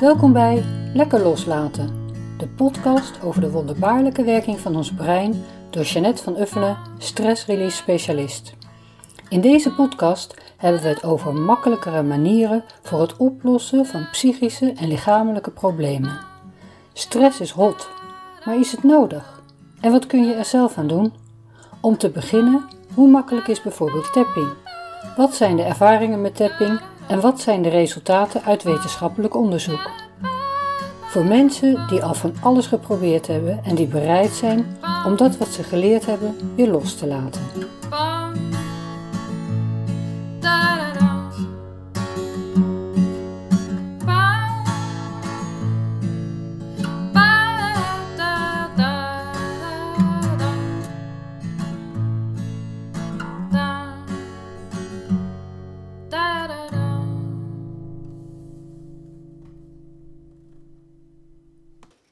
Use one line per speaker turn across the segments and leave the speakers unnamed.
Welkom bij Lekker Loslaten, de podcast over de wonderbaarlijke werking van ons brein door Jeannette van Uffelen, stress-release specialist. In deze podcast hebben we het over makkelijkere manieren voor het oplossen van psychische en lichamelijke problemen. Stress is hot, maar is het nodig? En wat kun je er zelf aan doen? Om te beginnen, hoe makkelijk is bijvoorbeeld tapping? Wat zijn de ervaringen met tapping en wat zijn de resultaten uit wetenschappelijk onderzoek? Voor mensen die al van alles geprobeerd hebben en die bereid zijn om dat wat ze geleerd hebben weer los te laten.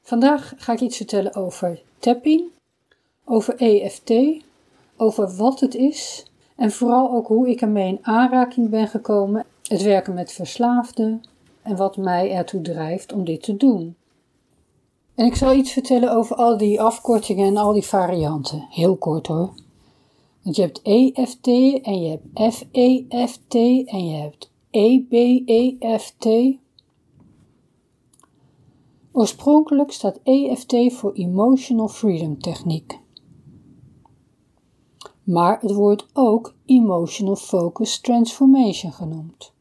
Vandaag ga ik iets vertellen over tapping, over EFT, over wat het is en vooral ook hoe ik ermee in aanraking ben gekomen, het werken met verslaafden en wat mij ertoe drijft om dit te doen. En ik zal iets vertellen over al die afkortingen en al die varianten. Heel kort hoor. Want je hebt EFT en je hebt FEFT en je hebt EBEFT. Oorspronkelijk staat EFT voor Emotional Freedom Techniek. Maar het wordt ook Emotional Focus Transformation genoemd.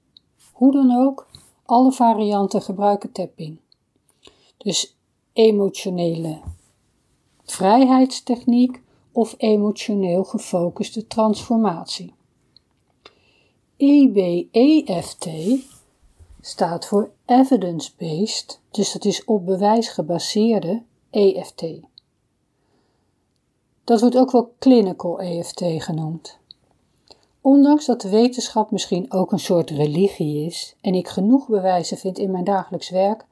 Hoe dan ook, alle varianten gebruiken tapping. Dus emotionele vrijheidstechniek of emotioneel gefocuste transformatie. EBEFT staat voor Evidence-Based, dus dat is op bewijs gebaseerde EFT. Dat wordt ook wel clinical EFT genoemd. Ondanks dat de wetenschap misschien ook een soort religie is en ik genoeg bewijzen vind in mijn dagelijks werk,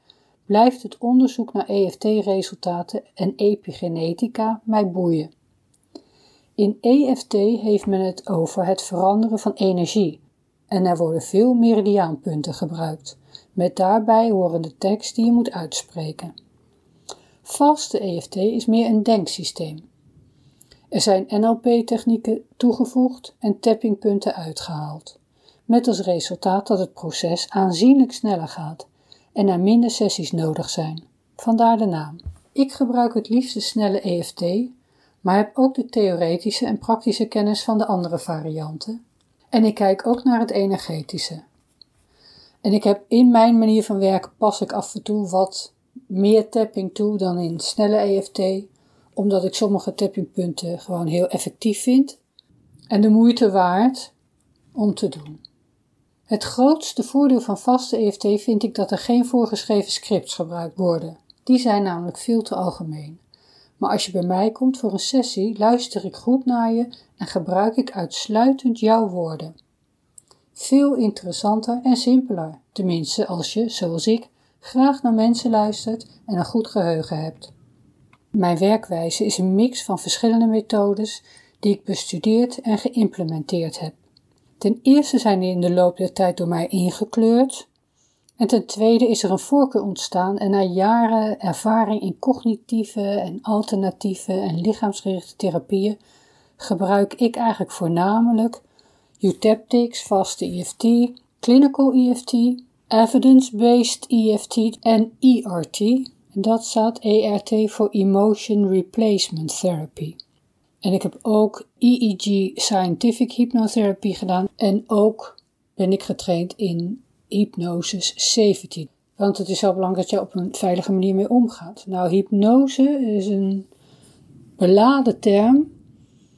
blijft het onderzoek naar EFT-resultaten en epigenetica mij boeien. In EFT heeft men het over het veranderen van energie en er worden veel meridiaanpunten gebruikt, met daarbij horende tekst die je moet uitspreken. Vaste EFT is meer een denksysteem. Er zijn NLP-technieken toegevoegd en tappingpunten uitgehaald, met als resultaat dat het proces aanzienlijk sneller gaat en er minder sessies nodig zijn. Vandaar de naam. Ik gebruik het liefst de snelle EFT, maar heb ook de theoretische en praktische kennis van de andere varianten en ik kijk ook naar het energetische. En ik heb in mijn manier van werken pas ik af en toe wat meer tapping toe dan in snelle EFT, omdat ik sommige tappingpunten gewoon heel effectief vind en de moeite waard om te doen. Het grootste voordeel van vaste EFT vind ik dat er geen voorgeschreven scripts gebruikt worden. Die zijn namelijk veel te algemeen. Maar als je bij mij komt voor een sessie, luister ik goed naar je en gebruik ik uitsluitend jouw woorden. Veel interessanter en simpeler, tenminste als je, zoals ik, graag naar mensen luistert en een goed geheugen hebt. Mijn werkwijze is een mix van verschillende methodes die ik bestudeerd en geïmplementeerd heb. Ten eerste zijn die in de loop der tijd door mij ingekleurd, en ten tweede is er een voorkeur ontstaan en na jaren ervaring in cognitieve en alternatieve en lichaamsgerichte therapieën gebruik ik eigenlijk voornamelijk Eutaptics, vaste EFT, clinical EFT, evidence-based EFT en ERT. En dat staat ERT voor Emotion Replacement Therapy. En ik heb ook EEG Scientific Hypnotherapy gedaan en ook ben ik getraind in hypnosis safety. Want het is wel belangrijk dat je op een veilige manier mee omgaat. Nou, hypnose is een beladen term,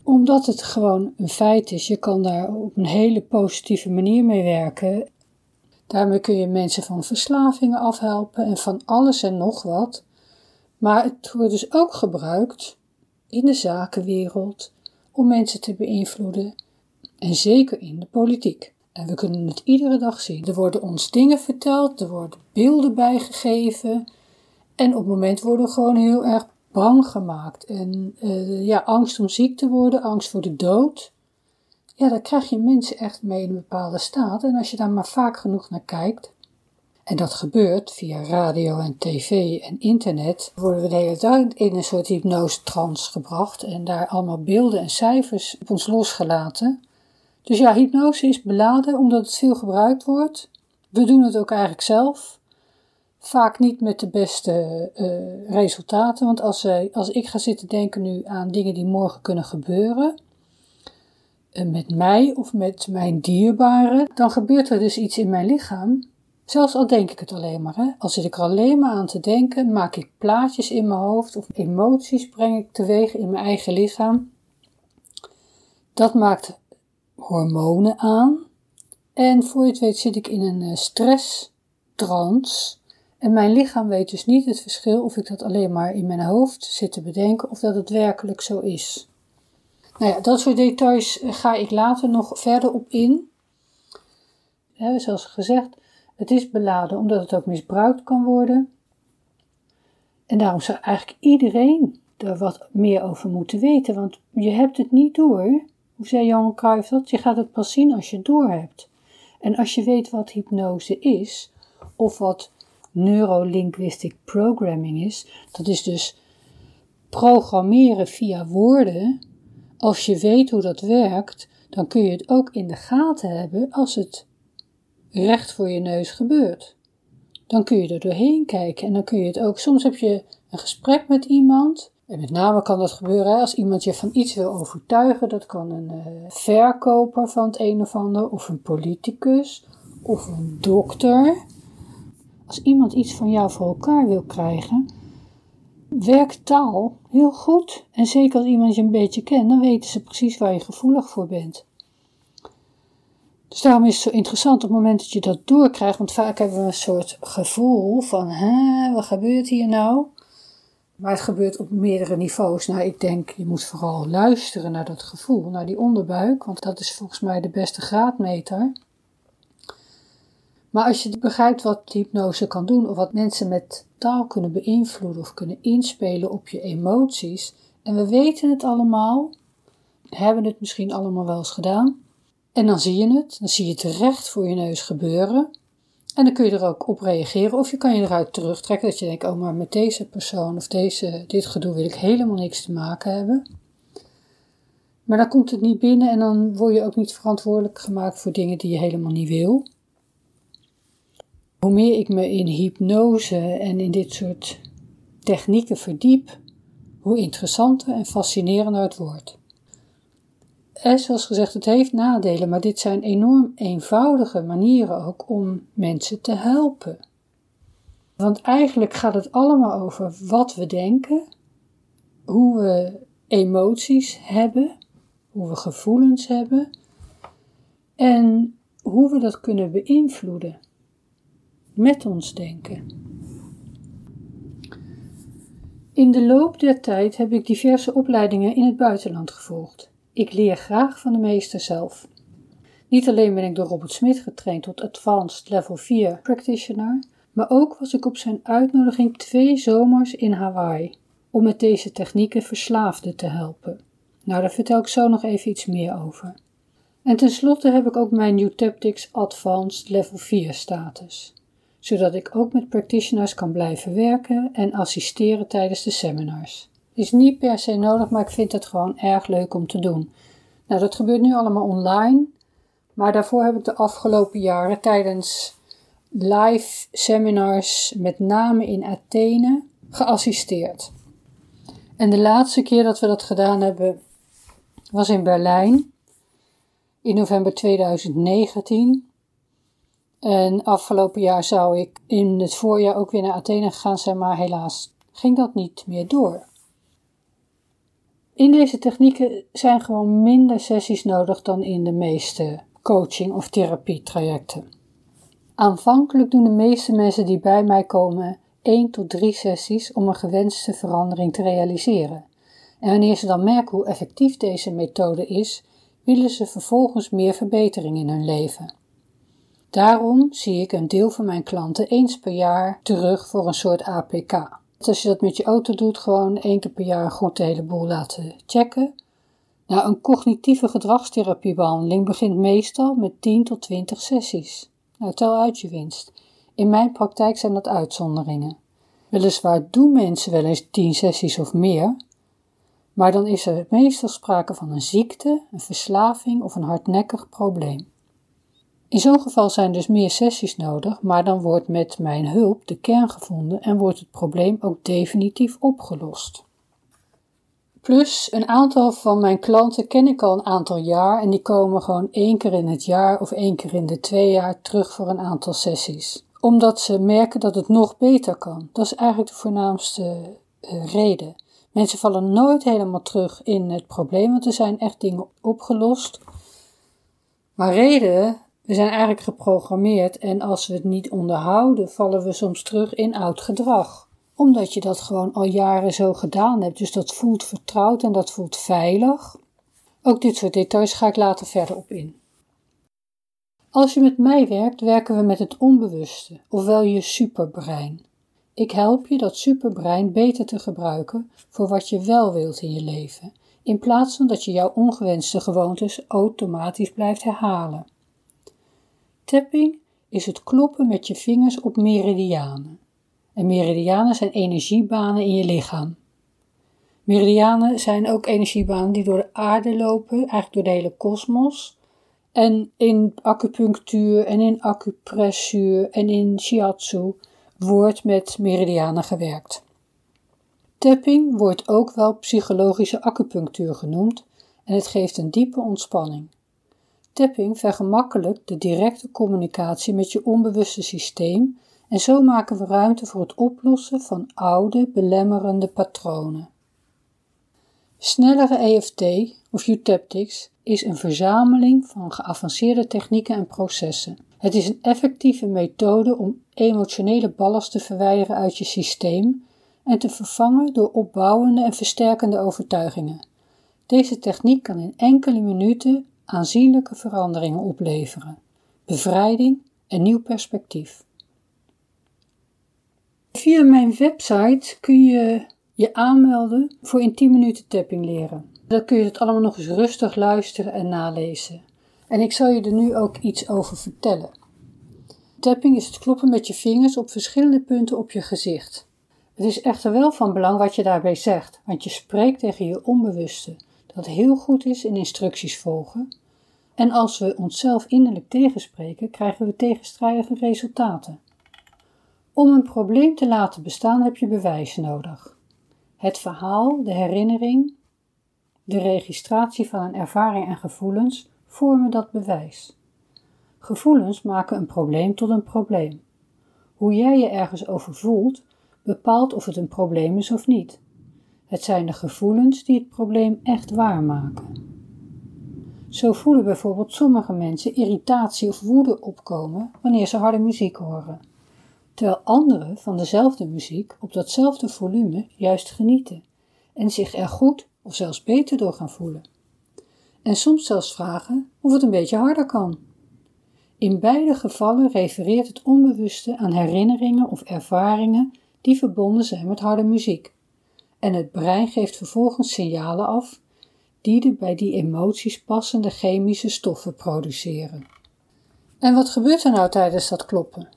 omdat het gewoon een feit is. Je kan daar op een hele positieve manier mee werken. Daarmee kun je mensen van verslavingen afhelpen en van alles en nog wat. Maar het wordt dus ook gebruikt in de zakenwereld om mensen te beïnvloeden en zeker in de politiek. En we kunnen het iedere dag zien. Er worden ons dingen verteld, er worden beelden bijgegeven. En op het moment worden we gewoon heel erg bang gemaakt. En uh, ja, angst om ziek te worden, angst voor de dood. Ja, daar krijg je mensen echt mee in een bepaalde staat. En als je daar maar vaak genoeg naar kijkt. En dat gebeurt via radio en tv en internet. Worden we de hele tijd in een soort hypnose-trance gebracht en daar allemaal beelden en cijfers op ons losgelaten. Dus ja, hypnose is beladen omdat het veel gebruikt wordt. We doen het ook eigenlijk zelf. Vaak niet met de beste uh, resultaten, want als, als ik ga zitten denken nu aan dingen die morgen kunnen gebeuren, uh, met mij of met mijn dierbaren, dan gebeurt er dus iets in mijn lichaam. Zelfs al denk ik het alleen maar. Hè? Zit ik er alleen maar aan te denken, maak ik plaatjes in mijn hoofd of emoties breng ik teweeg in mijn eigen lichaam. Dat maakt hormonen aan. En voor je het weet zit ik in een stress-trance. En mijn lichaam weet dus niet het verschil of ik dat alleen maar in mijn hoofd zit te bedenken of dat het werkelijk zo is. Nou ja, dat soort details ga ik later nog verder op in. zoals gezegd, het is beladen omdat het ook misbruikt kan worden. En daarom zou eigenlijk iedereen er wat meer over moeten weten, want je hebt het niet door. Hoe zei Johan Cruijff dat? Je gaat het pas zien als je het door hebt. En als je weet wat hypnose is, of wat neurolinguistic programming is, dat is dus programmeren via woorden. Als je weet hoe dat werkt, dan kun je het ook in de gaten hebben als het recht voor je neus gebeurt. Dan kun je er doorheen kijken en dan kun je het ook. Soms heb je een gesprek met iemand. En met name kan dat gebeuren als iemand je van iets wil overtuigen. Dat kan een uh, verkoper van het een of ander, of een politicus, of een dokter. Als iemand iets van jou voor elkaar wil krijgen, werkt taal heel goed. En zeker als iemand je een beetje kent, dan weten ze precies waar je gevoelig voor bent. Dus daarom is het zo interessant op het moment dat je dat doorkrijgt, want vaak hebben we een soort gevoel van, hè, wat gebeurt hier nou? Maar het gebeurt op meerdere niveaus. Nou, ik denk, je moet vooral luisteren naar dat gevoel, naar die onderbuik, want dat is volgens mij de beste graadmeter. Maar als je begrijpt wat hypnose kan doen, of wat mensen met taal kunnen beïnvloeden of kunnen inspelen op je emoties, en we weten het allemaal, hebben het misschien allemaal wel eens gedaan, en dan zie je het, dan zie je het recht voor je neus gebeuren. En dan kun je er ook op reageren. Of je kan je eruit terugtrekken dat je denkt, oh maar met deze persoon of deze, dit gedoe wil ik helemaal niks te maken hebben. Maar dan komt het niet binnen en dan word je ook niet verantwoordelijk gemaakt voor dingen die je helemaal niet wil. Hoe meer ik me in hypnose en in dit soort technieken verdiep, hoe interessanter en fascinerender het wordt. En zoals gezegd, het heeft nadelen, maar dit zijn enorm eenvoudige manieren ook om mensen te helpen. Want eigenlijk gaat het allemaal over wat we denken, hoe we emoties hebben, hoe we gevoelens hebben en hoe we dat kunnen beïnvloeden met ons denken. In de loop der tijd heb ik diverse opleidingen in het buitenland gevolgd. Ik leer graag van de meester zelf. Niet alleen ben ik door Robert Smith getraind tot Advanced Level 4 Practitioner, maar ook was ik op zijn uitnodiging twee zomers in Hawaii om met deze technieken verslaafden te helpen. Nou, daar vertel ik zo nog even iets meer over. En tenslotte heb ik ook mijn New Tactics Advanced Level 4 status, zodat ik ook met practitioners kan blijven werken en assisteren tijdens de seminars. Is niet per se nodig, maar ik vind het gewoon erg leuk om te doen. Nou, dat gebeurt nu allemaal online, maar daarvoor heb ik de afgelopen jaren tijdens live seminars, met name in Athene, geassisteerd. En de laatste keer dat we dat gedaan hebben was in Berlijn in november 2019. En afgelopen jaar zou ik in het voorjaar ook weer naar Athene gaan zijn, maar helaas ging dat niet meer door. In deze technieken zijn gewoon minder sessies nodig dan in de meeste coaching- of therapietrajecten. Aanvankelijk doen de meeste mensen die bij mij komen 1 tot 3 sessies om een gewenste verandering te realiseren. En wanneer ze dan merken hoe effectief deze methode is, willen ze vervolgens meer verbetering in hun leven. Daarom zie ik een deel van mijn klanten eens per jaar terug voor een soort APK. Als je dat met je auto doet, gewoon één keer per jaar goed de hele boel laten checken. Nou, een cognitieve gedragstherapiebehandeling begint meestal met 10 tot 20 sessies. Nou, tel uit je winst. In mijn praktijk zijn dat uitzonderingen. Weliswaar doen mensen wel eens 10 sessies of meer, maar dan is er meestal sprake van een ziekte, een verslaving of een hardnekkig probleem. In zo'n geval zijn dus meer sessies nodig, maar dan wordt met mijn hulp de kern gevonden en wordt het probleem ook definitief opgelost. Plus, een aantal van mijn klanten ken ik al een aantal jaar en die komen gewoon één keer in het jaar of één keer in de twee jaar terug voor een aantal sessies. Omdat ze merken dat het nog beter kan. Dat is eigenlijk de voornaamste uh, reden. Mensen vallen nooit helemaal terug in het probleem, want er zijn echt dingen opgelost. Maar reden, we zijn eigenlijk geprogrammeerd en als we het niet onderhouden, vallen we soms terug in oud gedrag. Omdat je dat gewoon al jaren zo gedaan hebt. Dus dat voelt vertrouwd en dat voelt veilig. Ook dit soort details ga ik later verder op in. Als je met mij werkt, werken we met het onbewuste, ofwel je superbrein. Ik help je dat superbrein beter te gebruiken voor wat je wel wilt in je leven, in plaats van dat je jouw ongewenste gewoontes automatisch blijft herhalen. Tapping is het kloppen met je vingers op meridianen. En meridianen zijn energiebanen in je lichaam. Meridianen zijn ook energiebanen die door de aarde lopen, eigenlijk door de hele kosmos. En in acupunctuur en in acupressuur en in shiatsu wordt met meridianen gewerkt. Tapping wordt ook wel psychologische acupunctuur genoemd en het geeft een diepe ontspanning. Tapping vergemakkelijkt de directe communicatie met je onbewuste systeem en zo maken we ruimte voor het oplossen van oude, belemmerende patronen. Snellere EFT of Utaptics is een verzameling van geavanceerde technieken en processen. Het is een effectieve methode om emotionele ballast te verwijderen uit je systeem en te vervangen door opbouwende en versterkende overtuigingen. Deze techniek kan in enkele minuten aanzienlijke veranderingen opleveren, bevrijding en nieuw perspectief. Via mijn website kun je je aanmelden voor in 10 minuten tapping leren. Dan kun je het allemaal nog eens rustig luisteren en nalezen. En ik zal je er nu ook iets over vertellen. Tapping is het kloppen met je vingers op verschillende punten op je gezicht. Het is echter wel van belang wat je daarbij zegt, want je spreekt tegen je onbewuste dat heel goed is in instructies volgen. En als we onszelf innerlijk tegenspreken, krijgen we tegenstrijdige resultaten. Om een probleem te laten bestaan heb je bewijs nodig. Het verhaal, de herinnering, de registratie van een ervaring en gevoelens vormen dat bewijs. Gevoelens maken een probleem tot een probleem. Hoe jij je ergens over voelt, bepaalt of het een probleem is of niet. Het zijn de gevoelens die het probleem echt waarmaken. Zo voelen bijvoorbeeld sommige mensen irritatie of woede opkomen wanneer ze harde muziek horen, terwijl anderen van dezelfde muziek op datzelfde volume juist genieten en zich er goed of zelfs beter door gaan voelen. En soms zelfs vragen of het een beetje harder kan. In beide gevallen refereert het onbewuste aan herinneringen of ervaringen die verbonden zijn met harde muziek. En het brein geeft vervolgens signalen af die de bij die emoties passende chemische stoffen produceren. En wat gebeurt er nou tijdens dat kloppen?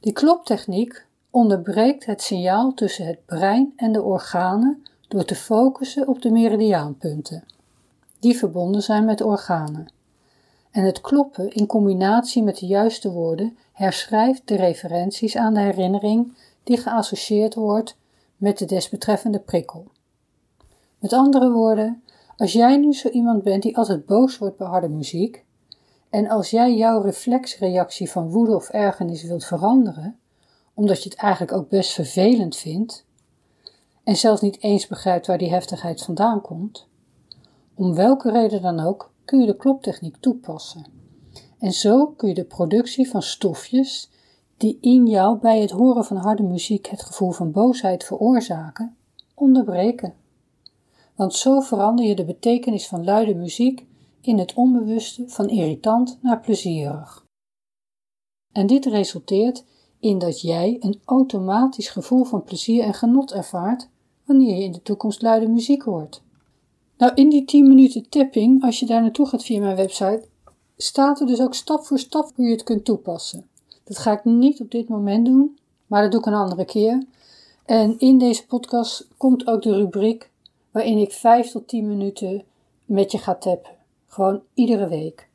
Die kloptechniek onderbreekt het signaal tussen het brein en de organen door te focussen op de meridiaanpunten, die verbonden zijn met organen. En het kloppen in combinatie met de juiste woorden herschrijft de referenties aan de herinnering die geassocieerd wordt met de desbetreffende prikkel. Met andere woorden, als jij nu zo iemand bent die altijd boos wordt bij harde muziek, en als jij jouw reflexreactie van woede of ergernis wilt veranderen, omdat je het eigenlijk ook best vervelend vindt, en zelfs niet eens begrijpt waar die heftigheid vandaan komt, om welke reden dan ook kun je de kloptechniek toepassen. En zo kun je de productie van stofjes die in jou bij het horen van harde muziek het gevoel van boosheid veroorzaken, onderbreken. Want zo verander je de betekenis van luide muziek in het onbewuste van irritant naar plezierig. En dit resulteert in dat jij een automatisch gevoel van plezier en genot ervaart wanneer je in de toekomst luide muziek hoort. Nou, in die 10 minuten tapping, als je daar naartoe gaat via mijn website, staat er dus ook stap voor stap hoe je het kunt toepassen. Dat ga ik niet op dit moment doen, maar dat doe ik een andere keer. En in deze podcast komt ook de rubriek waarin ik 5 tot 10 minuten met je ga tappen. Gewoon iedere week.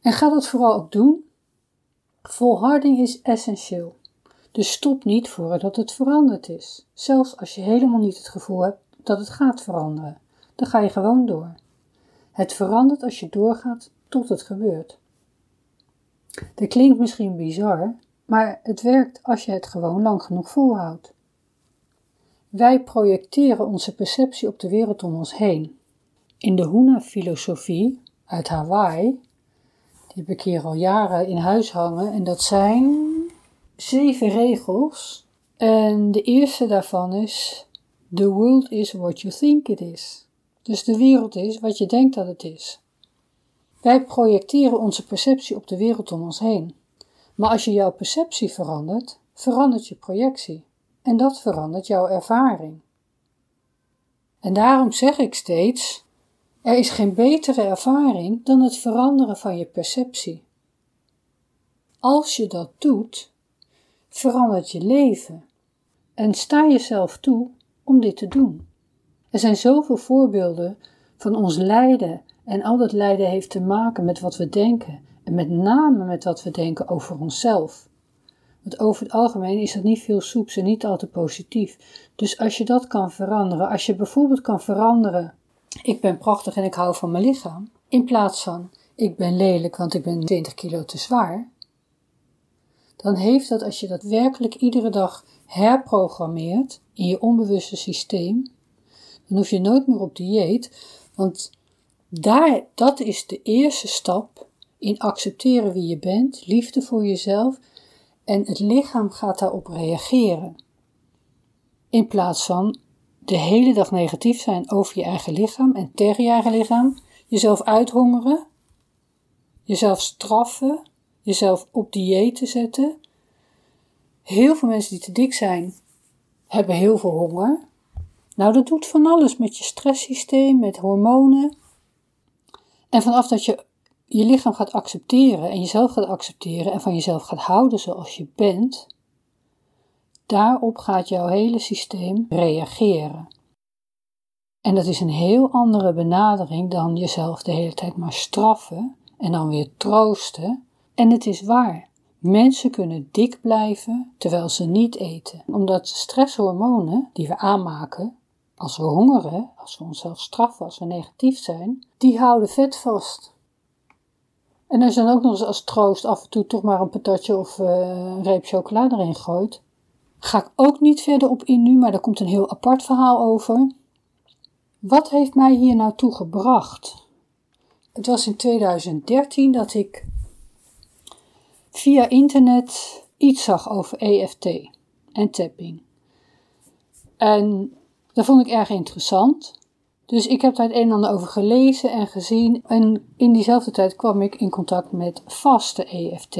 En ga dat vooral ook doen. Volharding is essentieel. Dus stop niet voordat het veranderd is. Zelfs als je helemaal niet het gevoel hebt dat het gaat veranderen. Dan ga je gewoon door. Het verandert als je doorgaat tot het gebeurt. Dat klinkt misschien bizar, maar het werkt als je het gewoon lang genoeg volhoudt. Wij projecteren onze perceptie op de wereld om ons heen. In de Huna-filosofie uit Hawaii, die heb ik hier al jaren in huis hangen, en dat zijn zeven regels. En de eerste daarvan is: The world is what you think it is. Dus de wereld is wat je denkt dat het is. Wij projecteren onze perceptie op de wereld om ons heen. Maar als je jouw perceptie verandert, verandert je projectie. En dat verandert jouw ervaring. En daarom zeg ik steeds: er is geen betere ervaring dan het veranderen van je perceptie. Als je dat doet, verandert je leven en sta jezelf toe om dit te doen. Er zijn zoveel voorbeelden van ons lijden en al dat lijden heeft te maken met wat we denken en met name met wat we denken over onszelf. Want over het algemeen is dat niet veel soeps en niet altijd positief. Dus als je dat kan veranderen, als je bijvoorbeeld kan veranderen, ik ben prachtig en ik hou van mijn lichaam, in plaats van ik ben lelijk want ik ben 20 kilo te zwaar, dan heeft dat als je dat werkelijk iedere dag herprogrammeert in je onbewuste systeem, dan hoef je nooit meer op dieet, want daar, dat is de eerste stap in accepteren wie je bent, liefde voor jezelf en het lichaam gaat daarop reageren. In plaats van de hele dag negatief zijn over je eigen lichaam en tegen je eigen lichaam, jezelf uithongeren, jezelf straffen, jezelf op dieet te zetten. Heel veel mensen die te dik zijn, hebben heel veel honger. Nou, dat doet van alles met je stresssysteem, met hormonen. En vanaf dat je je lichaam gaat accepteren en jezelf gaat accepteren en van jezelf gaat houden zoals je bent, daarop gaat jouw hele systeem reageren. En dat is een heel andere benadering dan jezelf de hele tijd maar straffen en dan weer troosten. En het is waar. Mensen kunnen dik blijven terwijl ze niet eten, omdat stresshormonen die we aanmaken als we hongeren, als we onszelf straffen, als we negatief zijn, die houden vet vast. En als je dan ook nog eens als troost af en toe toch maar een patatje of uh, een reep chocolade erin gooit, ga ik ook niet verder op in nu, maar daar komt een heel apart verhaal over. Wat heeft mij hier nou toe gebracht? Het was in 2013 dat ik via internet iets zag over EFT en tapping. En dat vond ik erg interessant. Dus ik heb daar het een en ander over gelezen en gezien. En in diezelfde tijd kwam ik in contact met vaste EFT.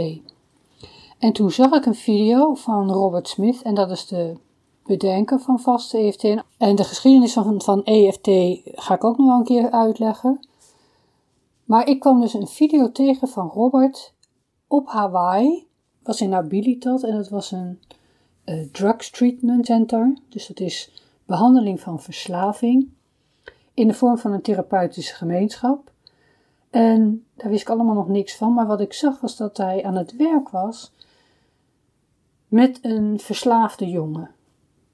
En toen zag ik een video van Robert Smith, en dat is de bedenker van vaste EFT. En de geschiedenis van, van EFT ga ik ook nog wel een keer uitleggen. Maar ik kwam dus een video tegen van Robert op Hawaii. was in Abilitat en dat was een uh, drugs treatment center. Dus dat is behandeling van verslaving in de vorm van een therapeutische gemeenschap. En daar wist ik allemaal nog niks van, maar wat ik zag was dat hij aan het werk was met een verslaafde jongen.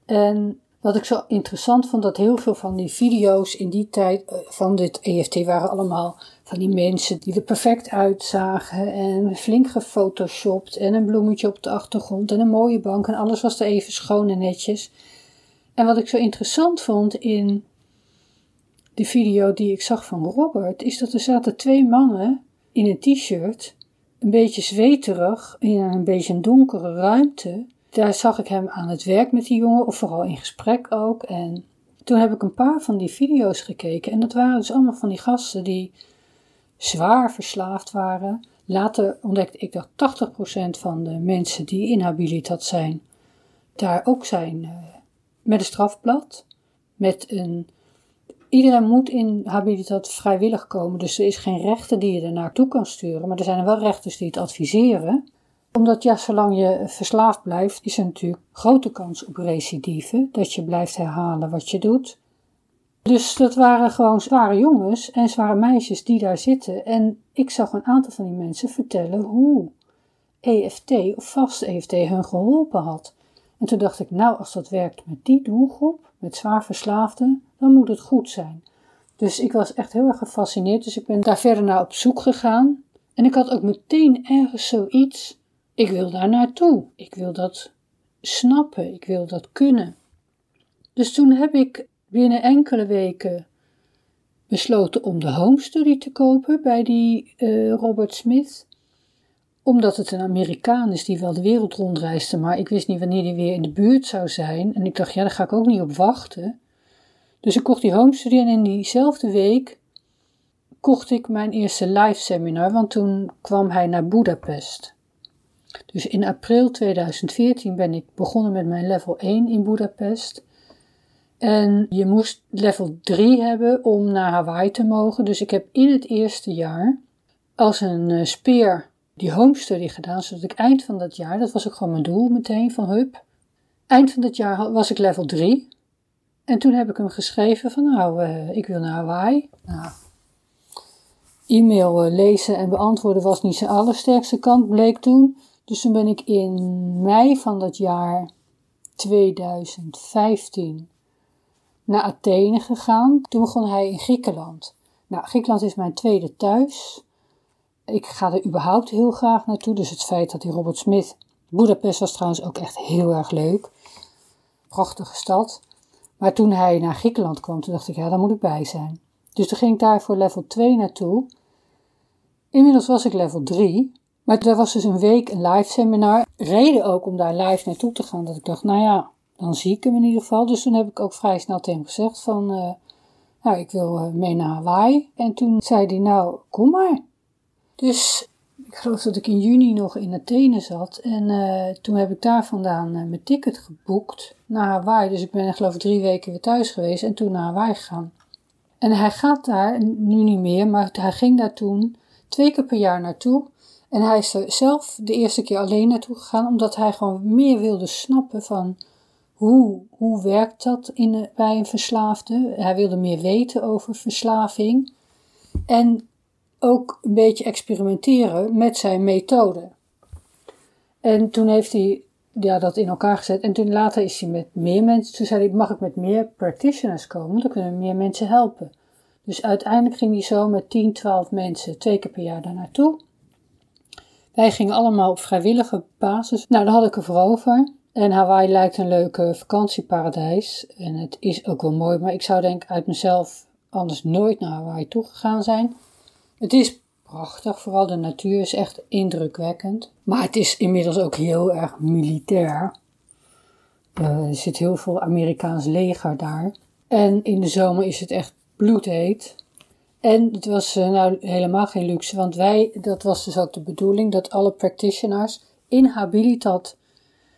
En wat ik zo interessant vond, dat heel veel van die video's in die tijd eh, van dit EFT waren allemaal van die mensen die er perfect uitzagen en flink gefotoshopt en een bloemetje op de achtergrond en een mooie bank en alles was er even schoon en netjes. En wat ik zo interessant vond in de video die ik zag van Robert, is dat er zaten twee mannen in een t-shirt, een beetje zweterig, in een beetje een donkere ruimte. Daar zag ik hem aan het werk met die jongen, of vooral in gesprek ook. En toen heb ik een paar van die video's gekeken. En dat waren dus allemaal van die gasten die zwaar verslaafd waren. Later ontdekte ik dat 80% van de mensen die inhabilitat zijn, daar ook zijn uh, met een strafblad. Met een Iedereen moet in habilitat vrijwillig komen, dus er is geen rechter die je er naartoe kan sturen, maar er zijn wel rechters die het adviseren. Omdat ja, zolang je verslaafd blijft, is er natuurlijk grote kans op recidive, dat je blijft herhalen wat je doet. Dus dat waren gewoon zware jongens en zware meisjes die daar zitten. En ik zag een aantal van die mensen vertellen hoe EFT of vast EFT hun geholpen had. En toen dacht ik, nou, als dat werkt met die doelgroep, met zwaar verslaafden, dan moet het goed zijn. Dus ik was echt heel erg gefascineerd. Dus ik ben daar verder naar op zoek gegaan. En ik had ook meteen ergens zoiets. Ik wil daar naartoe. Ik wil dat snappen. Ik wil dat kunnen. Dus toen heb ik binnen enkele weken besloten om de home study te kopen bij die uh, Robert Smith. Omdat het een Amerikaan is die wel de wereld rondreisde, maar ik wist niet wanneer hij weer in de buurt zou zijn. En ik dacht, ja, daar ga ik ook niet op wachten. Dus ik kocht die home study en in diezelfde week kocht ik mijn eerste live seminar, want toen kwam hij naar Budapest. Dus in april 2014 ben ik begonnen met mijn level 1 in Budapest. En je moest level 3 hebben om naar Hawaii te mogen. Dus ik heb in het eerste jaar als een uh, speer die home study gedaan, zodat ik eind van dat jaar, dat was ook gewoon mijn doel meteen van Hup. Eind van dat jaar was ik level 3. En toen heb ik hem geschreven van nou, uh, ik wil naar Hawaii. Nou, e-mail uh, lezen en beantwoorden was niet zijn allersterkste kant, bleek toen. Dus toen ben ik in mei van dat jaar 2015 naar Athene gegaan. Toen begon hij in Griekenland. Nou, Griekenland is mijn tweede thuis. Ik ga er überhaupt heel graag naartoe. Dus het feit dat die Robert Smith. Budapest was trouwens ook echt heel erg leuk. Prachtige stad. Maar toen hij naar Griekenland kwam, toen dacht ik, ja, daar moet ik bij zijn. Dus toen ging ik daar voor level 2 naartoe. Inmiddels was ik level 3. Maar daar was dus een week een live seminar. Reden ook om daar live naartoe te gaan. Dat ik dacht, nou ja, dan zie ik hem in ieder geval. Dus toen heb ik ook vrij snel tegen hem gezegd van, uh, nou, ik wil uh, mee naar Hawaii. En toen zei hij, nou, kom maar. Dus ik geloof dat ik in juni nog in Athene zat. En uh, toen heb ik daar vandaan mijn ticket geboekt naar Hawaii. Dus ik ben geloof ik drie weken weer thuis geweest en toen naar Hawaii gegaan. En hij gaat daar, nu niet meer, maar hij ging daar toen twee keer per jaar naartoe. En hij is er zelf de eerste keer alleen naartoe gegaan, omdat hij gewoon meer wilde snappen van hoe, hoe werkt dat in, bij een verslaafde. Hij wilde meer weten over verslaving. En ook een beetje experimenteren met zijn methode. En toen heeft hij ja, dat in elkaar gezet. En toen later is hij met meer mensen, toen zei hij, mag ik met meer practitioners komen, dan kunnen meer mensen helpen. Dus uiteindelijk ging hij zo met 10, 12 mensen twee keer per jaar daar naartoe. Wij gingen allemaal op vrijwillige basis. Nou, daar had ik er voor over. En Hawaii lijkt een leuke vakantieparadijs. En het is ook wel mooi, maar ik zou denk uit mezelf anders nooit naar Hawaii toegegaan zijn. Het is prachtig, vooral de natuur is echt indrukwekkend. Maar het is inmiddels ook heel erg militair. Uh, er zit heel veel Amerikaans leger daar. En in de zomer is het echt bloedheet. En het was uh, nou helemaal geen luxe, want wij, dat was dus ook de bedoeling, dat alle practitioners in Habilitat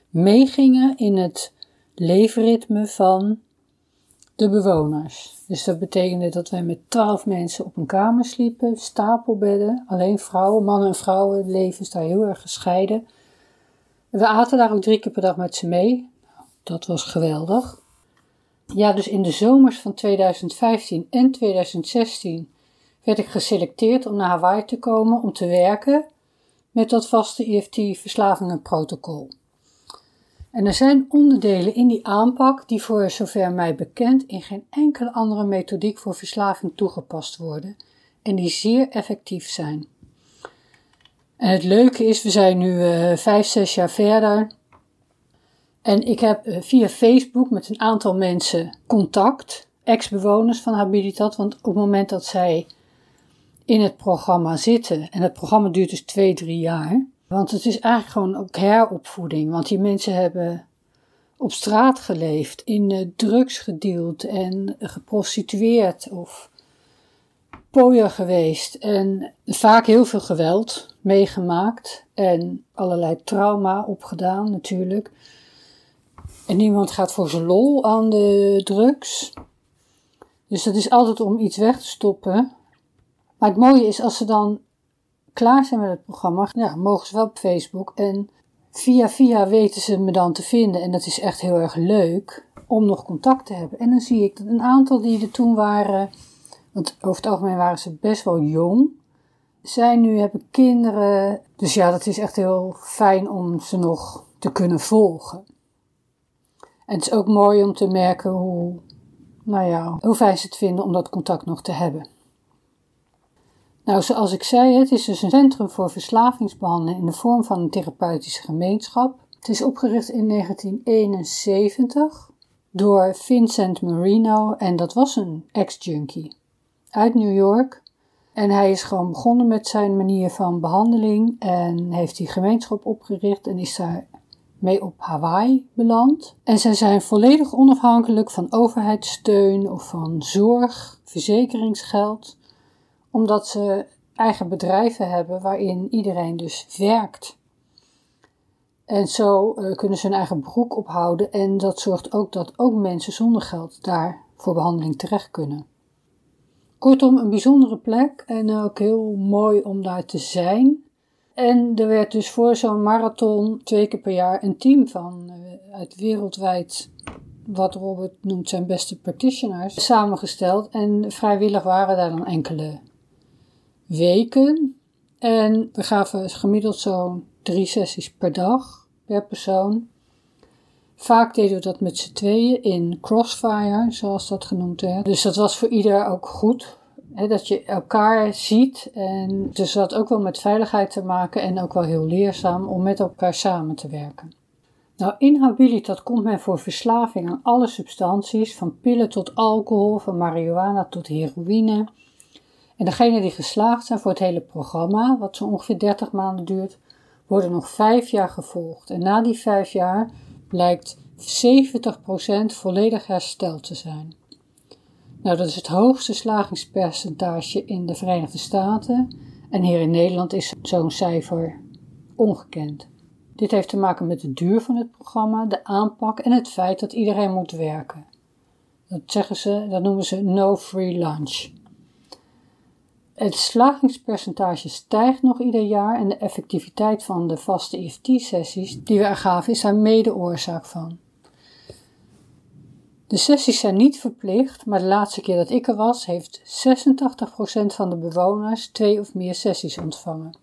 meegingen in het leefritme van de bewoners. Dus dat betekende dat wij met twaalf mensen op een kamer sliepen, stapelbedden, alleen vrouwen, mannen en vrouwen levens daar heel erg gescheiden. We aten daar ook drie keer per dag met ze mee. Dat was geweldig. Ja, dus in de zomers van 2015 en 2016 werd ik geselecteerd om naar Hawaii te komen om te werken met dat vaste EFT-verslavingenprotocol. En er zijn onderdelen in die aanpak die voor zover mij bekend in geen enkele andere methodiek voor verslaving toegepast worden en die zeer effectief zijn. En het leuke is, we zijn nu uh, vijf, zes jaar verder. En ik heb uh, via Facebook met een aantal mensen contact, ex-bewoners van Habilitat, want op het moment dat zij in het programma zitten, en het programma duurt dus twee, drie jaar, want het is eigenlijk gewoon ook heropvoeding. Want die mensen hebben op straat geleefd, in uh, drugs gedeeld en geprostitueerd of pooier geweest. En vaak heel veel geweld meegemaakt en allerlei trauma opgedaan natuurlijk. En niemand gaat voor zijn lol aan de drugs. Dus dat is altijd om iets weg te stoppen. Maar het mooie is als ze dan klaar zijn met het programma, ja, mogen ze wel op Facebook. En via via weten ze me dan te vinden. En dat is echt heel erg leuk om nog contact te hebben. En dan zie ik dat een aantal die er toen waren, want over het algemeen waren ze best wel jong, zijn nu, hebben kinderen. Dus ja, dat is echt heel fijn om ze nog te kunnen volgen. En het is ook mooi om te merken hoe, nou ja, hoe fijn ze het vinden om dat contact nog te hebben. Nou, zoals ik zei, het is dus een centrum voor verslavingsbehandeling in de vorm van een therapeutische gemeenschap. Het is opgericht in 1971 door Vincent Marino en dat was een ex-junkie uit New York. En hij is gewoon begonnen met zijn manier van behandeling en heeft die gemeenschap opgericht en is daar mee op Hawaii beland. En zij zijn volledig onafhankelijk van overheidssteun of van zorg, verzekeringsgeld, omdat ze eigen bedrijven hebben waarin iedereen dus werkt. En zo uh, kunnen ze hun eigen broek ophouden en dat zorgt ook dat ook mensen zonder geld daar voor behandeling terecht kunnen. Kortom, een bijzondere plek en ook heel mooi om daar te zijn. En er werd dus voor zo'n marathon twee keer per jaar een team van uh, uit wereldwijd, wat Robert noemt zijn beste practitioners, samengesteld. En vrijwillig waren daar dan enkele weken. En we gaven gemiddeld zo'n drie sessies per dag per persoon. Vaak deden we dat met z'n tweeën in crossfire, zoals dat genoemd werd. Dus dat was voor ieder ook goed. Dat je elkaar ziet. En dus dat had ook wel met veiligheid te maken en ook wel heel leerzaam om met elkaar samen te werken. Nou, inhabilitat komt men voor verslaving aan alle substanties, van pillen tot alcohol, van marihuana tot heroïne. En degenen die geslaagd zijn voor het hele programma, wat zo ongeveer 30 maanden duurt, worden nog vijf jaar gevolgd. En na die vijf jaar blijkt 70% volledig hersteld te zijn. Nou, dat is het hoogste slagingspercentage in de Verenigde Staten. En hier in Nederland is zo'n cijfer ongekend. Dit heeft te maken met de duur van het programma, de aanpak en het feit dat iedereen moet werken. Dat zeggen ze, dat noemen ze no free lunch. Het slagingspercentage stijgt nog ieder jaar en de effectiviteit van de vaste EFT-sessies die we er gaven is daar mede oorzaak van. De sessies zijn niet verplicht, maar de laatste keer dat ik er was, heeft 86% van de bewoners twee of meer sessies ontvangen.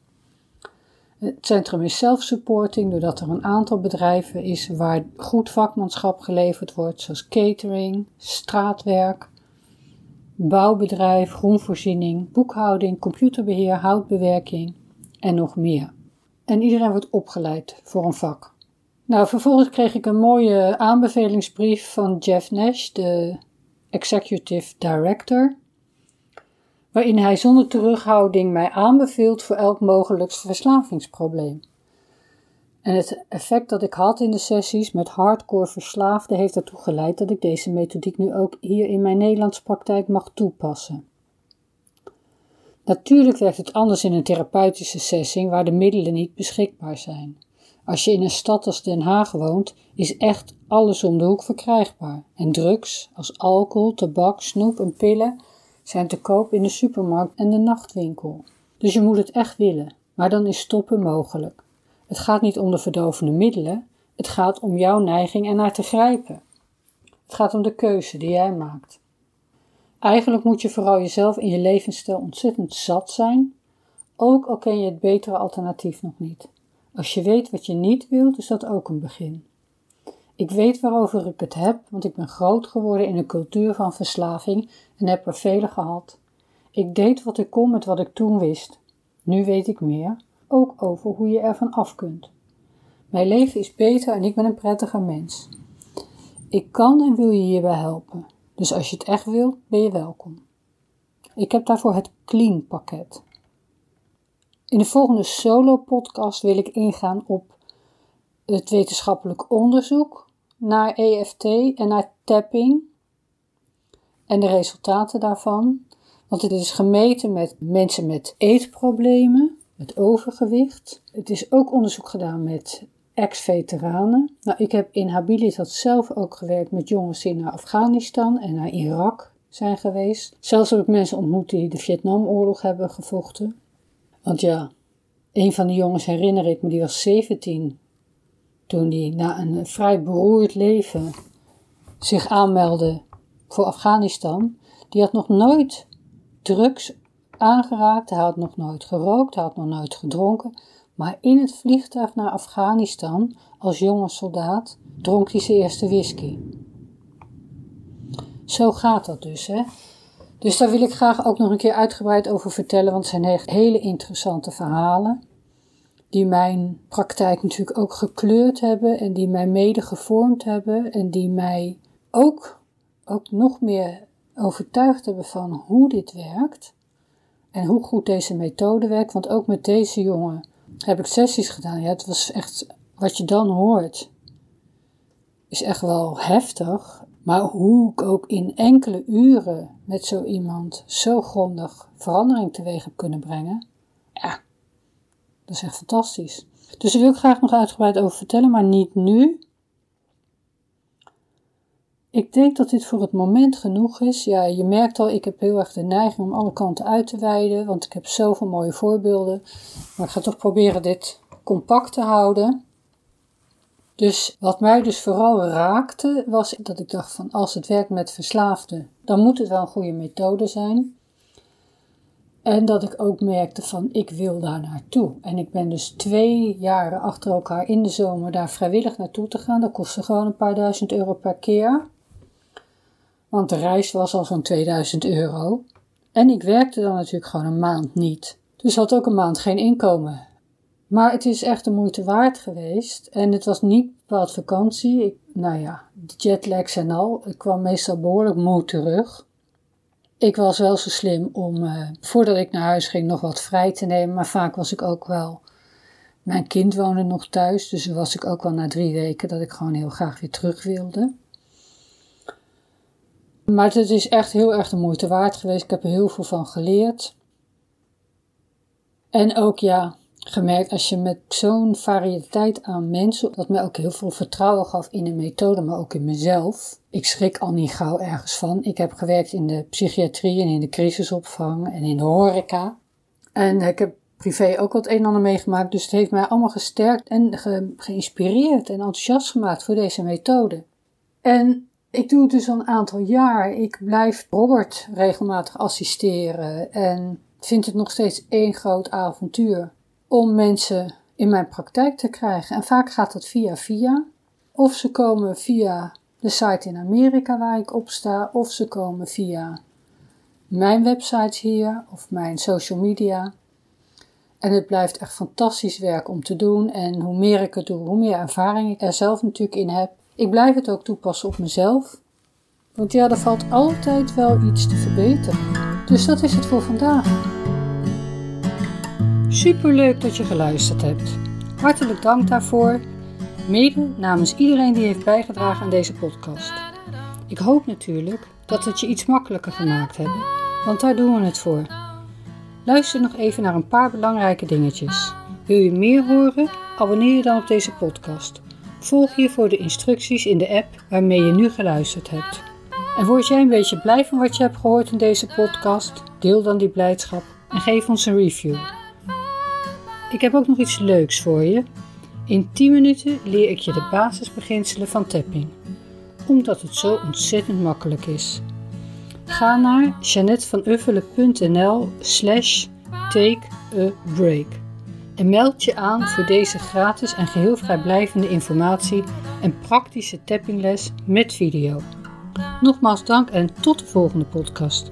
Het centrum is self-supporting doordat er een aantal bedrijven is waar goed vakmanschap geleverd wordt, zoals catering, straatwerk, bouwbedrijf, groenvoorziening, boekhouding, computerbeheer, houtbewerking en nog meer. En iedereen wordt opgeleid voor een vak. Nou, vervolgens kreeg ik een mooie aanbevelingsbrief van Jeff Nash, de Executive Director, waarin hij zonder terughouding mij aanbeveelt voor elk mogelijk verslavingsprobleem. En het effect dat ik had in de sessies met hardcore verslaafden heeft ertoe geleid dat ik deze methodiek nu ook hier in mijn Nederlandse praktijk mag toepassen. Natuurlijk werkt het anders in een therapeutische sessie waar de middelen niet beschikbaar zijn. Als je in een stad als Den Haag woont, is echt alles om de hoek verkrijgbaar. En drugs, als alcohol, tabak, snoep en pillen, zijn te koop in de supermarkt en de nachtwinkel. Dus je moet het echt willen, maar dan is stoppen mogelijk. Het gaat niet om de verdovende middelen, het gaat om jouw neiging ernaar te grijpen. Het gaat om de keuze die jij maakt. Eigenlijk moet je vooral jezelf in je levensstijl ontzettend zat zijn, ook al ken je het betere alternatief nog niet. Als je weet wat je niet wilt, is dat ook een begin. Ik weet waarover ik het heb, want ik ben groot geworden in een cultuur van verslaving en heb er vele gehad. Ik deed wat ik kon met wat ik toen wist. Nu weet ik meer, ook over hoe je ervan af kunt. Mijn leven is beter en ik ben een prettiger mens. Ik kan en wil je hierbij helpen, dus als je het echt wilt, ben je welkom. Ik heb daarvoor het Clean pakket. In de volgende solo-podcast wil ik ingaan op het wetenschappelijk onderzoek naar EFT en naar tapping en de resultaten daarvan. Want het is gemeten met mensen met eetproblemen, met overgewicht. Het is ook onderzoek gedaan met ex-veteranen. Nou, ik heb in Habilitat zelf ook gewerkt met jongens die naar Afghanistan en naar Irak zijn geweest. Zelfs heb ik mensen ontmoet die de Vietnamoorlog hebben gevochten. Want ja, Een van de jongens herinner ik me, die was 17 toen hij na een vrij beroerd leven zich aanmeldde voor Afghanistan. Die had nog nooit drugs aangeraakt, hij had nog nooit gerookt, hij had nog nooit gedronken. Maar in het vliegtuig naar Afghanistan, als jonge soldaat, dronk hij zijn eerste whisky. Zo gaat dat dus, hè. Dus daar wil ik graag ook nog een keer uitgebreid over vertellen, want het zijn hele interessante verhalen. Die mijn praktijk natuurlijk ook gekleurd hebben en die mij mede gevormd hebben en die mij ook, ook nog meer overtuigd hebben van hoe dit werkt en hoe goed deze methode werkt. Want ook met deze jongen heb ik sessies gedaan. Ja, het was echt wat je dan hoort, is echt wel heftig. Maar hoe ik ook in enkele uren met zo iemand zo grondig verandering teweeg heb kunnen brengen, ja, dat is echt fantastisch. Dus daar wil ik graag nog uitgebreid over vertellen, maar niet nu. Ik denk dat dit voor het moment genoeg is. Ja, je merkt al, ik heb heel erg de neiging om alle kanten uit te wijden, want ik heb zoveel mooie voorbeelden. Maar ik ga toch proberen dit compact te houden. Dus wat mij dus vooral raakte, was dat ik dacht van als het werkt met verslaafden, dan moet het wel een goede methode zijn. En dat ik ook merkte van ik wil daar naartoe. En ik ben dus twee jaren achter elkaar in de zomer daar vrijwillig naartoe te gaan. Dat kostte gewoon een paar duizend euro per keer. Want de reis was al zo'n 2000 euro. En ik werkte dan natuurlijk gewoon een maand niet. Dus had ook een maand geen inkomen. Maar het is echt de moeite waard geweest. En het was niet bepaald vakantie. Ik, nou ja, de jetlags en al. Ik kwam meestal behoorlijk moe terug. Ik was wel zo slim om, uh, voordat ik naar huis ging, nog wat vrij te nemen. Maar vaak was ik ook wel. Mijn kind woonde nog thuis, dus was ik ook wel na drie weken dat ik gewoon heel graag weer terug wilde. Maar het is echt heel erg de moeite waard geweest. Ik heb er heel veel van geleerd. En ook ja, gemerkt als je met zo'n variëteit aan mensen, dat mij ook heel veel vertrouwen gaf in de methode, maar ook in mezelf. Ik schrik al niet gauw ergens van. Ik heb gewerkt in de psychiatrie en in de crisisopvang en in de horeca. En ik heb privé ook wat een en ander meegemaakt, dus het heeft mij allemaal gesterkt en geïnspireerd en enthousiast gemaakt voor deze methode. En ik doe het dus al een aantal jaar. Ik blijf Robert regelmatig assisteren en vind het nog steeds één groot avontuur om mensen in mijn praktijk te krijgen. En vaak gaat dat via via. Of ze komen via de site in Amerika waar ik op sta, of ze komen via mijn websites hier of mijn social media. En het blijft echt fantastisch werk om te doen. En hoe meer ik het doe, hoe meer ervaring ik er zelf natuurlijk in heb. Ik blijf het ook toepassen op mezelf. Want ja, er valt altijd wel iets te verbeteren. Dus dat is het voor vandaag. Superleuk dat je geluisterd hebt. Hartelijk dank daarvoor. Mede namens iedereen die heeft bijgedragen aan deze podcast. Ik hoop natuurlijk dat het je iets makkelijker gemaakt hebben, want daar doen we het voor. Luister nog even naar een paar belangrijke dingetjes. Wil je meer horen? Abonneer je dan op deze podcast. Volg hiervoor de instructies in de app waarmee je nu geluisterd hebt. En word jij een beetje blij van wat je hebt gehoord in deze podcast? Deel dan die blijdschap en geef ons een review. Ik heb ook nog iets leuks voor je. In 10 minuten leer ik je de basisbeginselen van tapping, omdat het zo ontzettend makkelijk is. Ga naar janetvanuffelen.nl slash take a break en meld je aan voor deze gratis en geheel vrijblijvende informatie en praktische tappingles met video. Nogmaals dank en tot de volgende podcast.